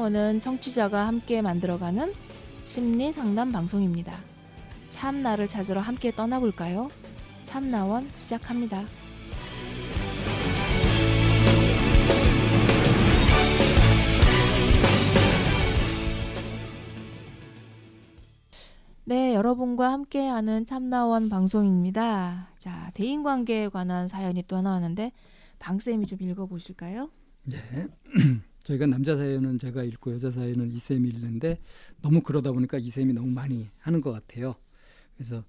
참나원은 청취자가 함께 만들어가는 심리 상담 방송입니다. 참나를 찾으러 함께 떠나볼까요? 참나원 시작합니다. 네, 여러분과 함께하는 참나원 방송입니다. 자, 대인 관계에 관한 사연이 또 하나 왔는데 방 쌤이 좀 읽어 보실까요? 네. 저희가 남자 사연은 제가 읽고 여자 사연은 이쌤이 읽는데 너무 그러다 보니까 이쌤이 너무 많이 하는 것 같아요. 그래서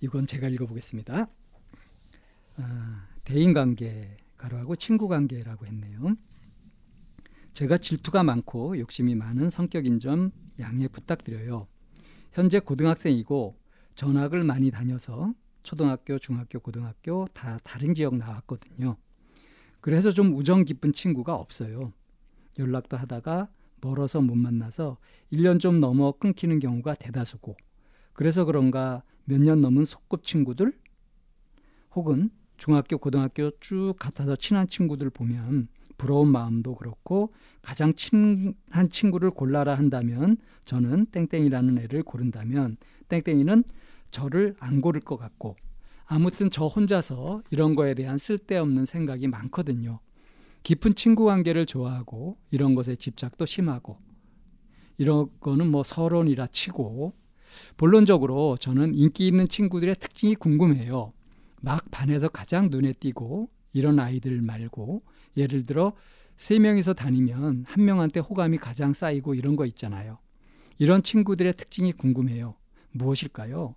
이건 제가 읽어보겠습니다. 아, 대인관계 가로하고 친구관계라고 했네요. 제가 질투가 많고 욕심이 많은 성격인 점 양해 부탁드려요. 현재 고등학생이고 전학을 많이 다녀서 초등학교, 중학교, 고등학교 다 다른 지역 나왔거든요. 그래서 좀 우정 깊은 친구가 없어요. 연락도 하다가 멀어서 못 만나서 1년 좀 넘어 끊기는 경우가 대다수고 그래서 그런가 몇 년 넘은 소꿉 친구들 혹은 중학교, 고등학교 쭉 같아서 친한 친구들 보면 부러운 마음도 그렇고 가장 친한 친구를 골라라 한다면 저는 땡땡이라는 애를 고른다면 땡땡이는 저를 안 고를 것 같고 아무튼 저 혼자서 이런 거에 대한 쓸데없는 생각이 많거든요. 깊은 친구 관계를 좋아하고 이런 것에 집착도 심하고 이런 거는 뭐 서론이라 치고 본론적으로 저는 인기 있는 친구들의 특징이 궁금해요. 막 반에서 가장 눈에 띄고 이런 아이들 말고 예를 들어 세 명이서 다니면 한 명한테 호감이 가장 쌓이고 이런 거 있잖아요. 이런 친구들의 특징이 궁금해요. 무엇일까요?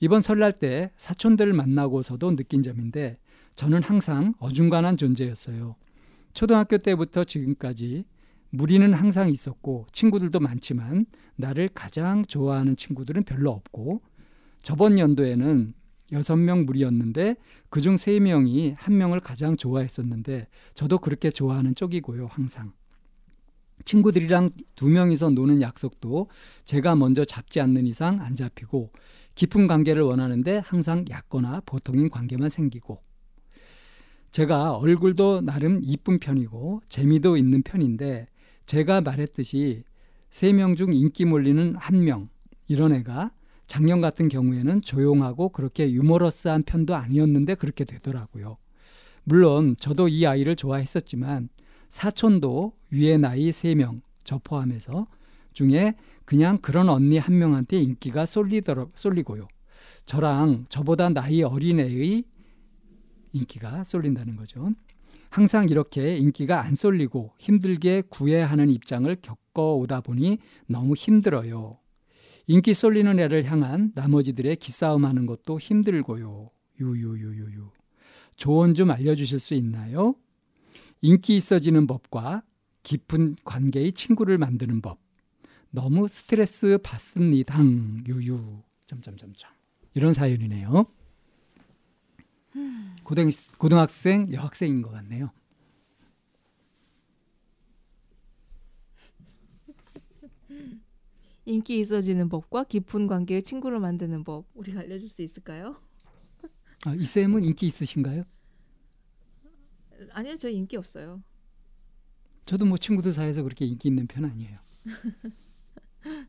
이번 설날 때 사촌들을 만나고서도 느낀 점인데 저는 항상 어중간한 존재였어요. 초등학교 때부터 지금까지 무리는 항상 있었고 친구들도 많지만 나를 가장 좋아하는 친구들은 별로 없고 저번 연도에는 여섯 명 무리였는데 그중 세 명이 한 명을 가장 좋아했었는데 저도 그렇게 좋아하는 쪽이고요, 항상. 친구들이랑 두 명이서 노는 약속도 제가 먼저 잡지 않는 이상 안 잡히고 깊은 관계를 원하는데 항상 얕거나 보통인 관계만 생기고 제가 얼굴도 나름 이쁜 편이고 재미도 있는 편인데 제가 말했듯이 세 명 중 인기 몰리는 한 명 이런 애가 작년 같은 경우에는 조용하고 그렇게 유머러스한 편도 아니었는데 그렇게 되더라고요. 물론 저도 이 아이를 좋아했었지만 사촌도 위에 나이 3명, 저 포함해서 중에 그냥 그런 언니 한 명한테 인기가 쏠리더라, 쏠리고요. 저랑 저보다 나이 어린 애의 인기가 쏠린다는 거죠. 항상 이렇게 인기가 안 쏠리고 힘들게 구애하는 입장을 겪어오다 보니 너무 힘들어요. 인기 쏠리는 애를 향한 나머지들의 기싸움 하는 것도 힘들고요. 유유유유유. 조언 좀 알려주실 수 있나요? 인기 있어지는 법과 깊은 관계의 친구를 만드는 법. 너무 스트레스 받습니다. 유유. 점점점점. 이런 사연이네요. 고등, 고등학생, 여학생인 것 같네요. 인기 있어지는 법과 깊은 관계의 친구를 만드는 법 우리가 알려줄 수 있을까요? 아, 이 쌤은 인기 있으신가요? 아니요, 저 인기 없어요. 저도 뭐 친구들 사이에서 그렇게 인기 있는 편 아니에요.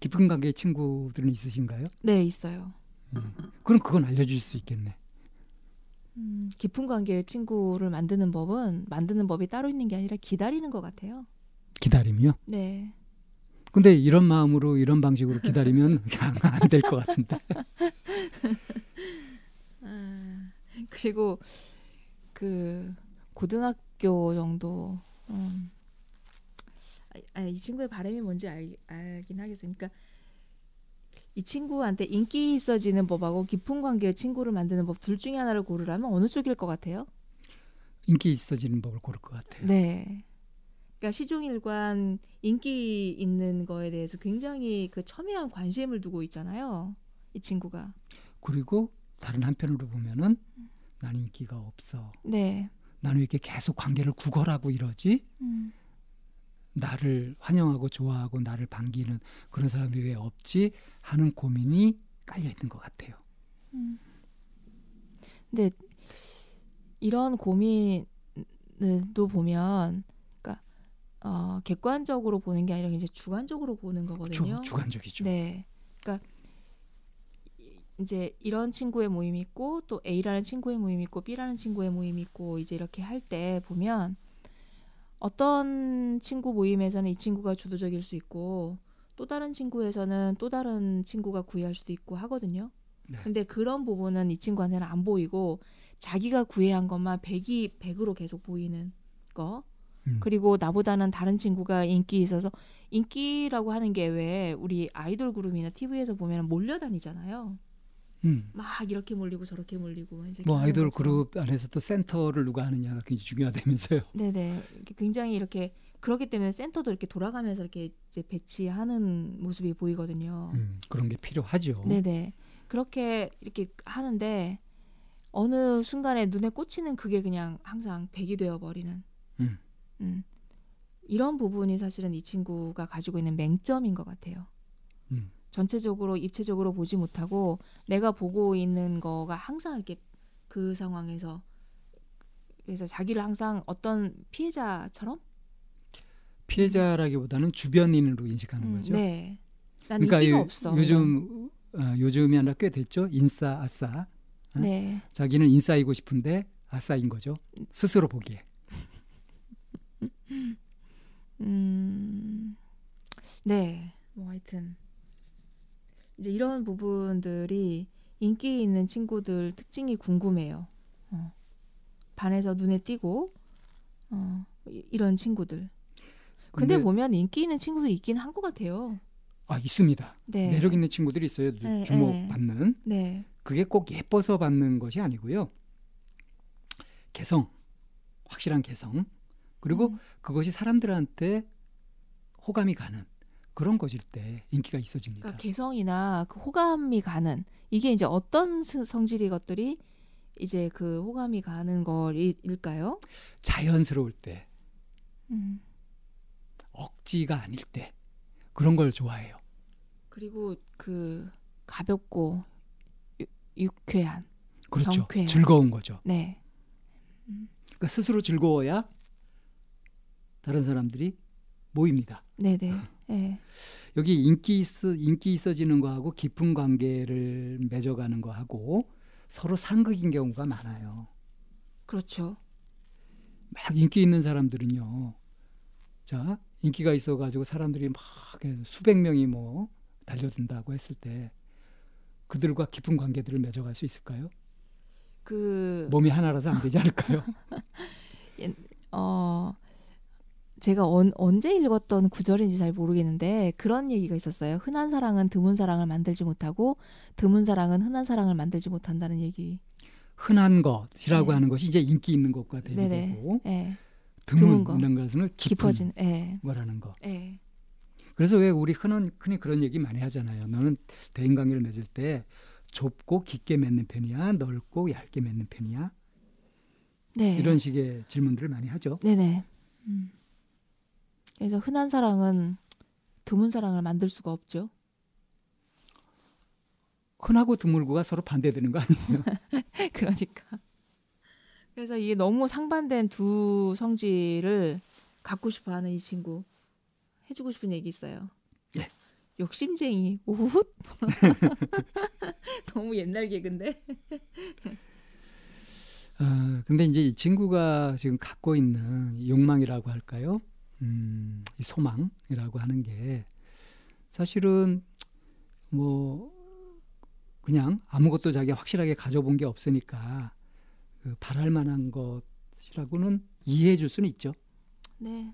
깊은 관계의 친구들은 있으신가요? 네, 있어요. 음, 그럼 그건 알려주실 수 있겠네. 음, 깊은 관계의 친구를 만드는 법은 만드는 법이 따로 있는 게 아니라 기다리는 것 같아요. 기다림이요? 네. 근데 이런 마음으로 이런 방식으로 기다리면 안 될 것 같은데. 아, 그리고 그 고등학교 정도 음, 아, 이 친구의 바람이 뭔지 알, 알긴 하겠어요. 그러니까 이 친구한테 인기 있어지는 법하고 깊은 관계의 친구를 만드는 법 둘 중에 하나를 고르라면 어느 쪽일 것 같아요? 인기 있어지는 법을 고를 것 같아요. 네. 그러니까 시종일관 인기 있는 거에 대해서 굉장히 그 첨예한 관심을 두고 있잖아요. 이 친구가. 그리고 다른 한편으로 보면은 나는 인기가 없어. 네. 나는 이렇게 계속 관계를 구걸하고 이러지? 음. 나를 환영하고 좋아하고 나를 반기는 그런 사람이 왜 없지? 하는 고민이 깔려 있는 것 같아요. 음. 근데 이런 고민을 또 보면 그러니까 어, 객관적으로 보는 게 아니라 이제 주관적으로 보는 거거든요. 주, 주관적이죠. 네. 그러니까 이- 이제 이런 친구의 모임이 있고 또 A라는 친구의 모임이 있고 B라는 친구의 모임이 있고 이제 이렇게 할 때 보면 어떤 친구 모임에서는 이 친구가 주도적일 수 있고 또 다른 친구에서는 또 다른 친구가 구애할 수도 있고 하거든요. 네. 근데 그런 부분은 이 친구한테는 안 보이고 자기가 구애한 것만 백이 백으로 계속 보이는 거. 음. 그리고 나보다는 다른 친구가 인기 있어서 인기라고 하는 게 왜 우리 아이돌 그룹이나 TV에서 보면 몰려다니잖아요. 음. 막 이렇게 몰리고 저렇게 몰리고 이제 뭐 아이돌 것처럼. 그룹 안에서 또 센터를 누가 하느냐가 굉장히 중요하다면서요. 네네 굉장히 이렇게 그렇기 때문에 센터도 이렇게 돌아가면서 이렇게 이제 배치하는 모습이 보이거든요. 음, 그런 게 필요하죠. 네네 그렇게 이렇게 하는데 어느 순간에 눈에 꽂히는 그게 그냥 항상 백이 되어 버리는. 음. 음. 이런 부분이 사실은 이 친구가 가지고 있는 맹점인 것 같아요. 음. 전체적으로 입체적으로 보지 못하고 내가 보고 있는 거가 항상 이렇게 그 상황에서 그래서 자기를 항상 어떤 피해자처럼 피해자라기보다는 주변인으로 인식하는 음, 거죠. 네. 난 그러니까 요- 없어. 요즘 어, 요즘이 하나 꽤 됐죠. 인싸 아싸. 어? 네. 자기는 인싸이고 싶은데 아싸인 거죠. 스스로 보기에. 음. 네. 뭐 하여튼 이제 이런 부분들이 인기 있는 친구들 특징이 궁금해요. 어. 반에서 눈에 띄고 어, 이- 이런 친구들. 근데, 근데- 보면 인기 있는 친구들 있긴 한 것 같아요. 아 있습니다. 네. 매력 있는 친구들이 있어요. 네, 주목받는. 네. 그게 꼭 예뻐서 받는 것이 아니고요. 개성, 확실한 개성. 그리고 음. 그것이 사람들한테 호감이 가는 그런 것일 때 인기가 있어집니다. 그러니까 개성이나 그 호감이 가는 이게 이제 어떤 스- 성질의 것들이 이제 그 호감이 가는 걸일까요? 자연스러울 때, 음. 억지가 아닐 때 그런 걸 좋아해요. 그리고 그 가볍고 유, 유쾌한 그렇죠. 경쾌한. 즐거운 거죠. 네. 그러니까 스스로 즐거워야 다른 사람들이 모입니다. 네네. 네. 여기 인기 있어 인기 있어지는 거하고 깊은 관계를 맺어가는 거하고 서로 상극인 경우가 많아요. 그렇죠. 막 인기 있는 사람들은요. 자, 인기가 있어 가지고 사람들이 막 수백 명이 뭐 달려든다고 했을 때 그들과 깊은 관계들을 맺어갈 수 있을까요? 그 몸이 하나라서 안 되지 않을까요? 어, 제가 언, 언제 읽었던 구절인지 잘 모르겠는데 그런 얘기가 있었어요. 흔한 사랑은 드문 사랑을 만들지 못하고 드문 사랑은 흔한 사랑을 만들지 못한다는 얘기. 흔한 것이라고 네. 하는 것이 이제 인기 있는 것과. 대비되고 예. 드문 거. 드문 것은 깊은 깊어진. 예. 거라는 거. 예. 그래서 왜 우리 흔한 흔히 그런 얘기 많이 하잖아요. 너는 대인 관계를 맺을 때 좁고 깊게 맺는 편이야, 넓고 얇게 맺는 편이야. 네. 이런 식의 질문들을 많이 하죠. 네네. 음. 그래서 흔한 사랑은 드문 사랑을 만들 수가 없죠. 흔하고 드물고가 서로 반대되는 거 아니에요? 그러니까. 그래서 이게 너무 상반된 두 성질을 갖고 싶어 하는 이 친구. 해주고 싶은 얘기 있어요. 예. 욕심쟁이. 오훗. 너무 옛날 개근데. 어, 근데 이제 이 친구가 지금 갖고 있는 욕망이라고 할까요? 음, 이 소망이라고 하는 게 사실은 뭐 그냥 아무것도 자기가 확실하게 가져본 게 없으니까 그 바랄 만한 것이라고는 이해해 줄 수는 있죠. 네.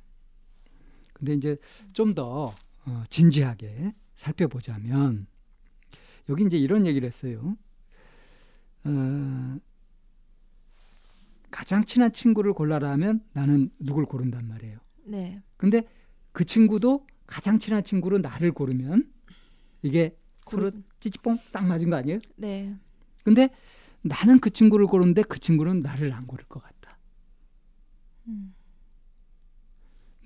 근데 이제 좀더 어, 진지하게 살펴보자면 여기 이제 이런 얘기를 했어요. 어, 가장 친한 친구를 골라라 하면 나는 누굴 고른단 말이에요. 네. 근데 그 친구도 가장 친한 친구로 나를 고르면 이게 서로 고르- 찌찌뽕 딱 맞은 거 아니에요? 네. 근데 나는 그 친구를 고르는데 그 친구는 나를 안 고를 것 같다. 음.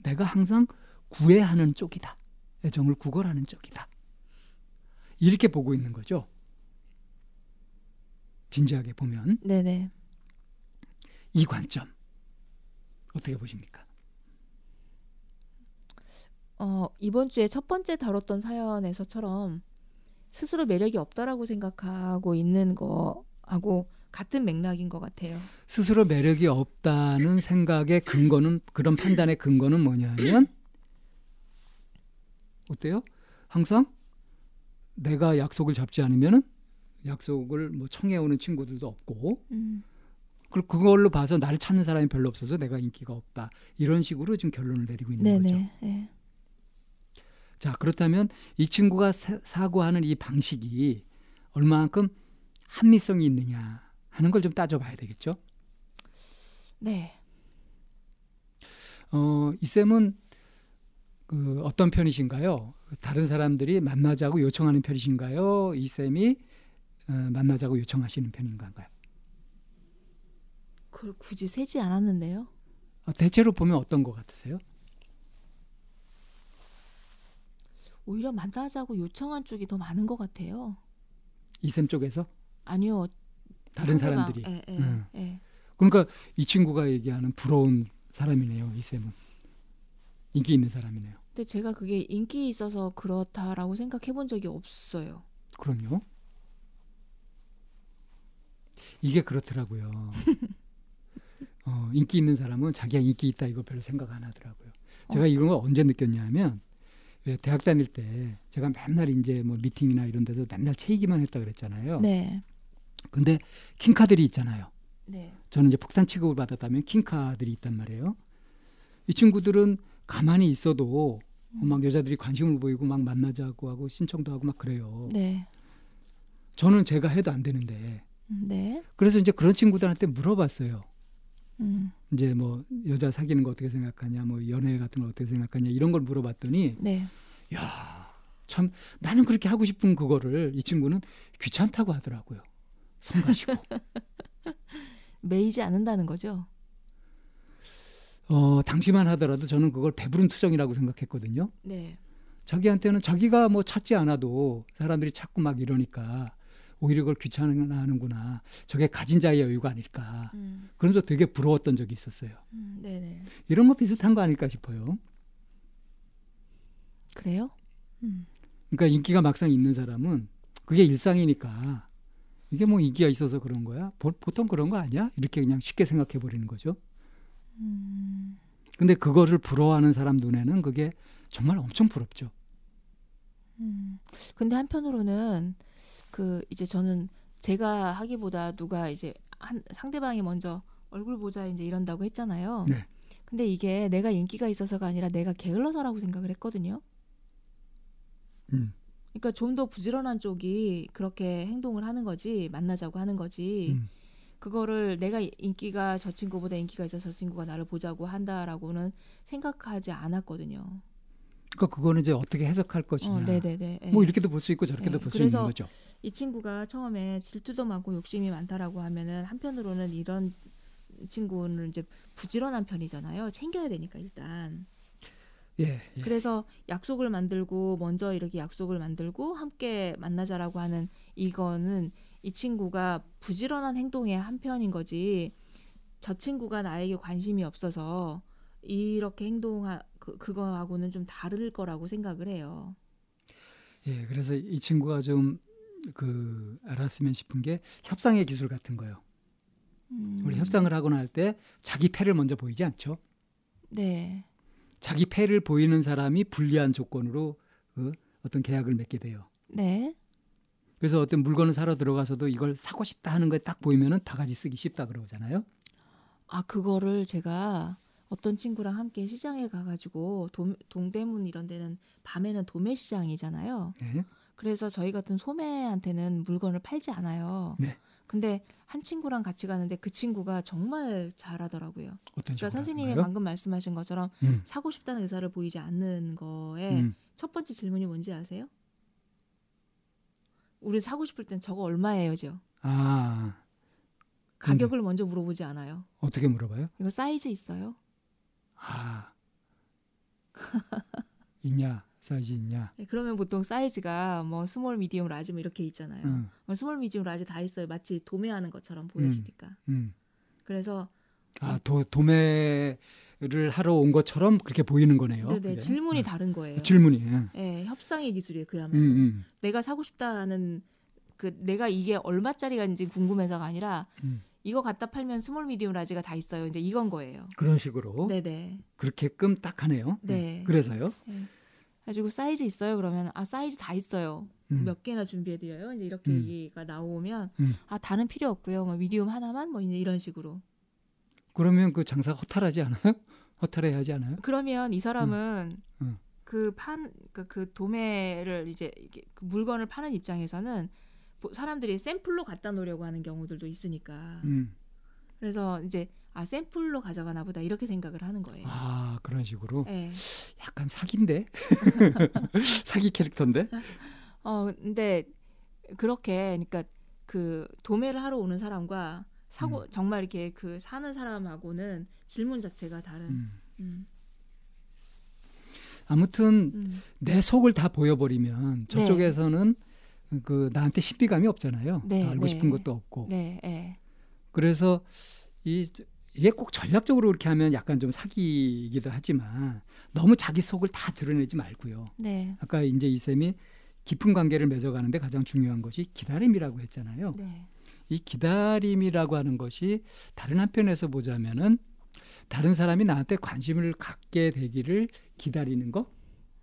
내가 항상 구애하는 쪽이다. 애정을 구걸하는 쪽이다. 이렇게 보고 있는 거죠. 진지하게 보면 네네. 이 관점 어떻게 보십니까? 어, 이번 주에 첫 번째 다뤘던 사연에서처럼 스스로 매력이 없다라고 생각하고 있는 거하고 같은 맥락인 것 같아요. 스스로 매력이 없다는 생각의 근거는 그런 판단의 근거는 뭐냐면 어때요? 항상 내가 약속을 잡지 않으면은 약속을 뭐 청해 오는 친구들도 없고 음. 그 그걸로 봐서 나를 찾는 사람이 별로 없어서 내가 인기가 없다 이런 식으로 지금 결론을 내리고 있는 네네. 거죠. 네. 자 그렇다면 이 친구가 사, 사고하는 이 방식이 얼마만큼 합리성이 있느냐 하는 걸 좀 따져봐야 되겠죠. 네. 어, 이 쌤은 그 어떤 편이신가요? 다른 사람들이 만나자고 요청하는 편이신가요? 이 쌤이 어, 만나자고 요청하시는 편인가요? 그걸 굳이 세지 않았는데요. 어, 대체로 보면 어떤 것 같으세요? 오히려 만나자고 요청한 쪽이 더 많은 것 같아요. 이쌤 쪽에서 아니요. 다른 상대방. 사람들이. 예, 예, 음. 예. 그러니까 이 친구가 얘기하는 부러운 사람이네요. 이 쌤은 인기 있는 사람이네요. 근데 제가 그게 인기 있어서 그렇다라고 생각해 본 적이 없어요. 그럼요. 이게 그렇더라고요. 어, 인기 있는 사람은 자기가 인기 있다 이거 별로 생각 안 하더라고요. 제가 어. 이런 걸 언제 느꼈냐면 왜 대학 다닐 때 제가 맨날 이제 뭐 미팅이나 이런 데서 맨날 채이기만 했다 그랬잖아요. 네. 근데 킹카들이 있잖아요. 네. 저는 이제 폭탄 취급을 받았다면 킹카들이 있단 말이에요. 이 친구들은 가만히 있어도 막 여자들이 관심을 보이고 막 만나자고 하고 신청도 하고 막 그래요. 네. 저는 제가 해도 안 되는데 음, 네. 그래서 이제 그런 친구들한테 물어봤어요. 음. 이제 뭐 여자 사귀는 거 어떻게 생각하냐, 뭐 연애 같은 거 어떻게 생각하냐 이런 걸 물어봤더니 네. 야, 참 나는 그렇게 하고 싶은 그거를 이 친구는 귀찮다고 하더라고요. 성가시고. 매이지 않는다는 거죠. 어, 당시만 하더라도 저는 그걸 배부른 투정이라고 생각했거든요. 네. 자기한테는 자기가 뭐 찾지 않아도 사람들이 찾고 막 이러니까 오히려 그걸 귀찮아하는구나. 저게 가진 자의 여유가 아닐까. 음. 그러면서 되게 부러웠던 적이 있었어요. 음, 네네. 이런 거 비슷한 거 아닐까 싶어요. 그래요? 음. 그러니까 인기가 막상 있는 사람은 그게 일상이니까 이게 뭐 인기가 있어서 그런 거야? 보, 통 그런 거 아니야? 이렇게 그냥 쉽게 생각해 버리는 거죠. 음. 근데 그거를 부러워하는 사람 눈에는 그게 정말 엄청 부럽죠. 음. 근데 한편으로는 그 이제 저는 제가 하기보다 누가 이제 한 상대방이 먼저 얼굴 보자 이제 이런다고 했잖아요. 네. 근데 이게 내가 인기가 있어서가 아니라 내가 게을러서라고 생각을 했거든요. 음, 그러니까 좀 더 부지런한 쪽이 그렇게 행동을 하는 거지 만나자고 하는 거지. 음. 그거를 내가 인기가 저 친구보다 인기가 있어서 저 친구가 나를 보자고 한다라고는 생각하지 않았거든요. 그러니까 그거는 이제 어떻게 해석할 것이냐. 어, 네네네. 예. 뭐 이렇게도 볼 수 있고 저렇게도 네, 볼수 있는 거죠. 이 친구가 처음에 질투도 많고 욕심이 많다라고 하면은 한편으로는 이런 친구는 이제 부지런한 편이잖아요. 챙겨야 되니까 일단. 예, 예. 그래서 약속을 만들고 먼저 이렇게 약속을 만들고 함께 만나자라고 하는 이거는 이 친구가 부지런한 행동의 한 편인 거지. 저 친구가 나에게 관심이 없어서 이렇게 행동하 그 그거하고는 좀 다를 거라고 생각을 해요. 예, 그래서 이 친구가 좀 그 알았으면 싶은 게 협상의 기술 같은 거요. 음, 우리 협상을 하거나 할 때 자기 패를 먼저 보이지 않죠. 네. 자기 패를 보이는 사람이 불리한 조건으로 그 어떤 계약을 맺게 돼요. 네. 그래서 어떤 물건을 사러 들어가서도 이걸 사고 싶다 하는 거에 딱 보이면은 바가지 쓰기 쉽다 그러잖아요. 아 그거를 제가 어떤 친구랑 함께 시장에 가가지고 도, 동대문 이런 데는 밤에는 도매 시장이잖아요. 네. 그래서 저희 같은 소매한테는 물건을 팔지 않아요. 네. 근데 한 친구랑 같이 가는데 그 친구가 정말 잘하더라고요. 어떤 그러니까 선생님이 하는가요? 방금 말씀하신 것처럼 음, 사고 싶다는 의사를 보이지 않는 거에 음. 첫 번째 질문이 뭔지 아세요? 우리 사고 싶을 땐 저거 얼마예요죠? 아 가격을 먼저 물어보지 않아요. 어떻게 물어봐요? 이거 사이즈 있어요? 아 있냐 사이즈 있냐? 네, 그러면 보통 사이즈가 뭐 small, medium, large 뭐 이렇게 있잖아요. 음, 뭐 small, medium, large 다 있어요. 마치 도매하는 것처럼 보여지니까. 음. 그래서 아 도, 도매 를 하러 온 것처럼 그렇게 보이는 거네요. 네네 그게. 질문이 어. 다른 거예요. 질문이. 예. 예, 협상의 기술이에요 음, 그야말로. 음, 내가 사고 싶다는 그 내가 이게 얼마짜리가인지 궁금해서가 아니라 음. 이거 갖다 팔면 small medium large가 다 있어요. 이제 이건 거예요. 그런 식으로 네네. 그렇게끔 딱 하네요. 네. 음, 그래서요. 가지고 사이즈 있어요. 그러면 아 사이즈 다 있어요. 음. 몇 개나 준비해 드려요. 이제 이렇게 음. 얘기가 나오면 음. 아 다는 필요 없고요. 뭐 medium 하나만 뭐 이제 이런 식으로. 그러면 그 장사가 허탈하지 않아요? 허탈해야 하지 않아요? 그러면 이 사람은 음. 그판그그 도매를 이제 이게 그 물건을 파는 입장에서는 보- 사람들이 샘플로 갖다 놓으려고 하는 경우들도 있으니까. 음. 그래서 이제 아 샘플로 가져가나 보다 이렇게 생각을 하는 거예요. 아 그런 식으로 예. 약간 사기인데 사기 캐릭터인데. 어 근데 그렇게 그러니까 그 도매를 하러 오는 사람과 사고 음. 정말 이렇게 그 사는 사람하고는 질문 자체가 다른. 음. 음. 아무튼 음. 내 속을 다 보여버리면 저쪽에서는 그 나한테 신비감이 없잖아요. 네, 더 알고 네. 싶은 것도 없고. 네, 예. 그래서 이 이게 꼭 전략적으로 그렇게 하면 약간 좀 사기이기도 하지만 너무 자기 속을 다 드러내지 말고요. 네. 아까 이제 이 쌤이 깊은 관계를 맺어가는데 가장 중요한 것이 기다림이라고 했잖아요. 네. 이 기다림이라고 하는 것이 다른 한편에서 보자면은 다른 사람이 나한테 관심을 갖게 되기를 기다리는 거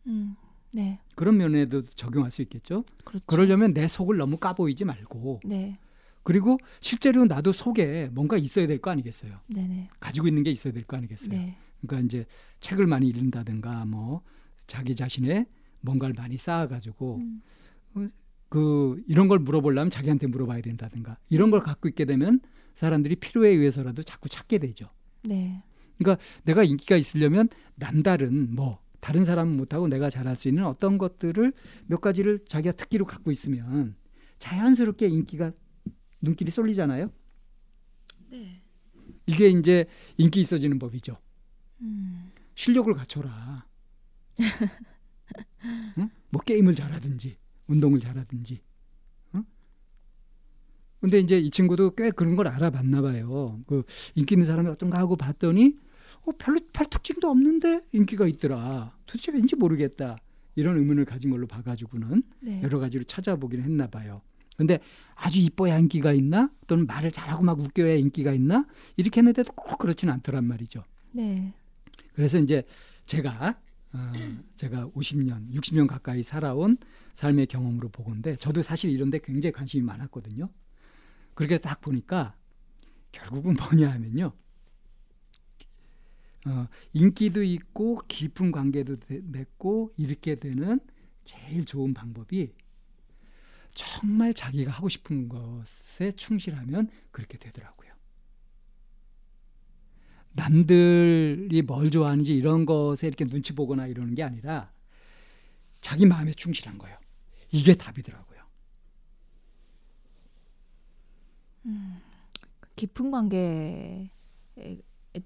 음. 네. 그런 면에도 적용할 수 있겠죠. 그렇죠. 그러려면 내 속을 너무 까보이지 말고 네. 그리고 실제로 나도 속에 뭔가 있어야 될 거 아니겠어요. 네, 네. 가지고 있는 게 있어야 될 거 아니겠어요. 네. 그러니까 이제 책을 많이 읽는다든가 뭐 자기 자신의 뭔가를 많이 쌓아가지고 음. 그 이런 걸 물어보려면 자기한테 물어봐야 된다든가 이런 걸 갖고 있게 되면 사람들이 필요에 의해서라도 자꾸 찾게 되죠. 네. 내가 인기가 있으려면 남다른 뭐 다른 사람은 못하고 내가 잘할 수 있는 어떤 것들을 몇 가지를 자기가 특기로 갖고 있으면 자연스럽게 인기가 눈길이 쏠리잖아요. 네. 이게 이제 인기 있어지는 법이죠. 음. 실력을 갖춰라. 응? 뭐 게임을 잘하든지 운동을 잘하든지. 응? 근데 이제 이 친구도 꽤 그런 걸 알아봤나 봐요. 그 인기 있는 사람이 어떤가 하고 봤더니 어, 별로 별 특징도 없는데 인기가 있더라. 도대체 왠지 모르겠다. 이런 의문을 가진 걸로 봐가지고는 네. 여러 가지로 찾아보기는 했나 봐요. 근데 아주 이뻐야 인기가 있나? 또는 말을 잘하고 막 웃겨야 인기가 있나? 이렇게 했는데도 꼭 그렇지는 않더란 말이죠. 네. 그래서 이제 제가 어, 제가 50년, 60년 가까이 살아온 삶의 경험으로 보건데 저도 사실 이런데 굉장히 관심이 많았거든요. 그렇게 딱 보니까 결국은 뭐냐 하면요. 어, 인기도 있고 깊은 관계도 되- 맺고 이렇게 되는 제일 좋은 방법이 정말 자기가 하고 싶은 것에 충실하면 그렇게 되더라고요. 남들이 뭘 좋아하는지 이런 것에 이렇게 눈치 보거나 이러는 게 아니라 자기 마음에 충실한 거예요. 이게 답이더라고요. 깊은 관계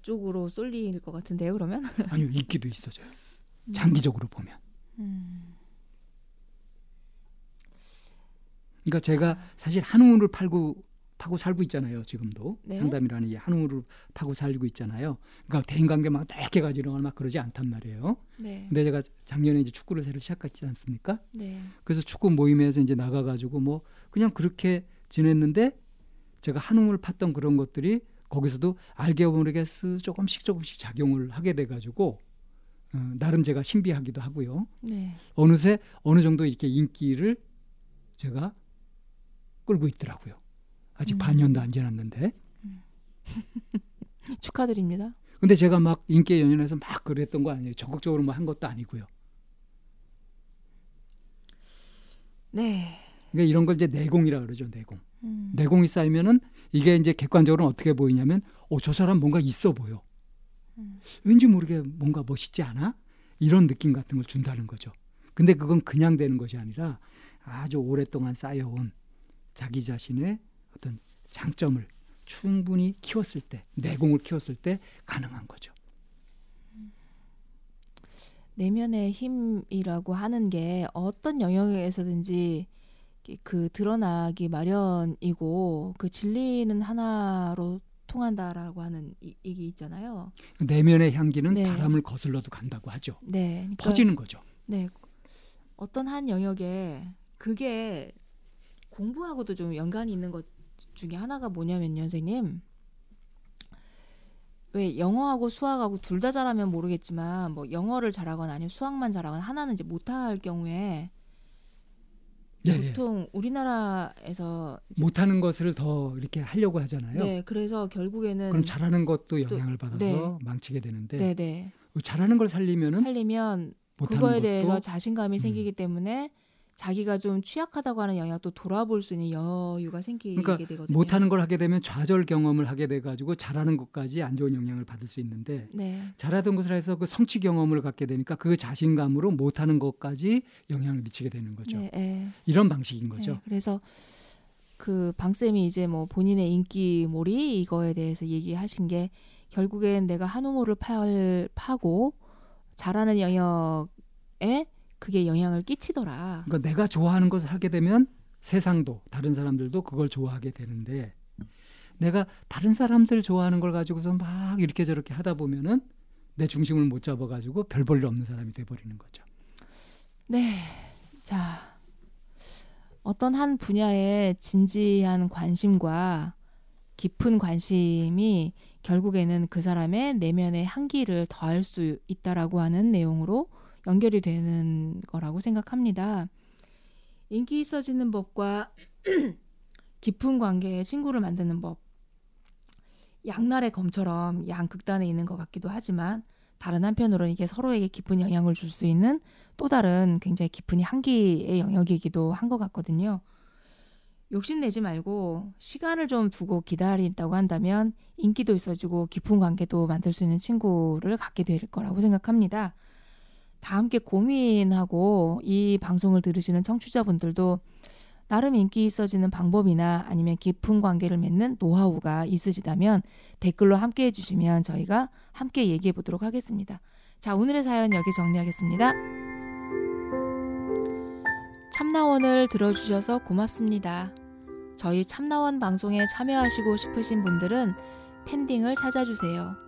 쪽으로 쏠릴 것 같은데요. 그러면? 아니요, 인기도 있어져요. 장기적으로 보면. 음. 그러니까 제가 사실 한우를 팔고 파고 살고 있잖아요. 지금도 네. 상담이라는 이 한우를 파고 살고 있잖아요. 그러니까 대인 관계 막 넓게 가지려거나 막 그러지 않단 말이에요. 네. 근데 제가 작년에 이제 축구를 새로 시작했지 않습니까? 네. 그래서 축구 모임에서 이제 나가가지고 뭐 그냥 그렇게 지냈는데 제가 한움을 팠던 그런 것들이 거기서도 알게 모르겠어 조금씩 조금씩 작용을 하게 돼가지고 어, 나름 제가 신비하기도 하고요. 네. 어느새 어느 정도 이렇게 인기를 제가 끌고 있더라고요. 아직 음. 반년도 안 지났는데. 축하드립니다. 근데 제가 막 인기에 연연해서 막 그랬던 거 아니에요. 적극적으로 뭐 한 것도 아니고요. 네. 그러니까 이런 걸 이제 내공이라 그러죠. 내공. 음. 내공이 쌓이면은 이게 이제 객관적으로 어떻게 보이냐면 어 저 사람 뭔가 있어 보여. 음. 왠지 모르게 뭔가 멋있지 않아? 이런 느낌 같은 걸 준다는 거죠. 근데 그건 그냥 되는 것이 아니라 아주 오랫동안 쌓여온 자기 자신의 어떤 장점을 충분히 키웠을 때, 내공을 키웠을 때 가능한 거죠. 내면의 힘이라고 하는 게 어떤 영역에서든지 그 드러나기 마련이고 그 진리는 하나로 통한다라고 하는 이, 얘기 있잖아요. 내면의 향기는 네. 바람을 거슬러도 간다고 하죠. 네. 그러니까 퍼지는 거죠. 네. 어떤 한 영역에 그게 공부하고도 좀 연관이 있는 것 중에 하나가 뭐냐면요, 선생님. 왜 영어하고 수학하고 둘 다 잘하면 모르겠지만 뭐 영어를 잘하거나 아니면 수학만 잘하거나 하나는 이제 못할 경우에 예, 예. 보통 우리나라에서 못하는 것을 더 이렇게 하려고 하잖아요. 네 그래서 결국에는 그럼 잘하는 것도 영향을 받아서 네. 망치게 되는데 네네 잘하는 걸 살리면은 살리면 그거에 대해서 자신감이 음. 생기기 때문에 자기가 좀 취약하다고 하는 영역도 돌아볼 수 있는 여유가 생기게 그러니까 되거든요. 못하는 걸 하게 되면 좌절 경험을 하게 돼 가지고 잘하는 것까지 안 좋은 영향을 받을 수 있는데 네. 잘하던 것을 해서 그 성취 경험을 갖게 되니까 그 자신감으로 못하는 것까지 영향을 미치게 되는 거죠. 네, 네. 이런 방식인 거죠. 네, 그래서 그 방쌤이 이제 뭐 본인의 인기몰이 이거에 대해서 얘기하신 게 결국엔 내가 한 우물을 팔, 파고 잘하는 영역에 그게 영향을 끼치더라. 그러니까 내가 좋아하는 것을 하게 되면 세상도 다른 사람들도 그걸 좋아하게 되는데 내가 다른 사람들 좋아하는 걸 가지고서 막 이렇게 저렇게 하다 보면은 내 중심을 못 잡아 가지고 별 볼일 없는 사람이 돼 버리는 거죠. 네. 자. 어떤 한 분야에 진지한 관심과 깊은 관심이 결국에는 그 사람의 내면의 향기를 더할 수 있다라고 하는 내용으로 연결이 되는 거라고 생각합니다. 인기 있어지는 법과 깊은 관계의 친구를 만드는 법. 양날의 검처럼 양 극단에 있는 것 같기도 하지만 다른 한편으로는 이게 서로에게 깊은 영향을 줄 수 있는 또 다른 굉장히 깊은 향기의 영역이기도 한 것 같거든요. 욕심내지 말고 시간을 좀 두고 기다린다고 한다면 인기도 있어지고 깊은 관계도 만들 수 있는 친구를 갖게 될 거라고 생각합니다. 다 함께 고민하고 이 방송을 들으시는 청취자분들도 나름 인기 있어지는 방법이나 아니면 깊은 관계를 맺는 노하우가 있으시다면 댓글로 함께 해주시면 저희가 함께 얘기해 보도록 하겠습니다. 자, 오늘의 사연 여기 정리하겠습니다. 참나원을 들어주셔서 고맙습니다. 저희 참나원 방송에 참여하시고 싶으신 분들은 팬딩을 찾아주세요.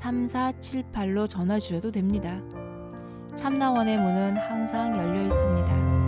02-763-3478로 전화 주셔도 됩니다. 참나원의 문은 항상 열려 있습니다.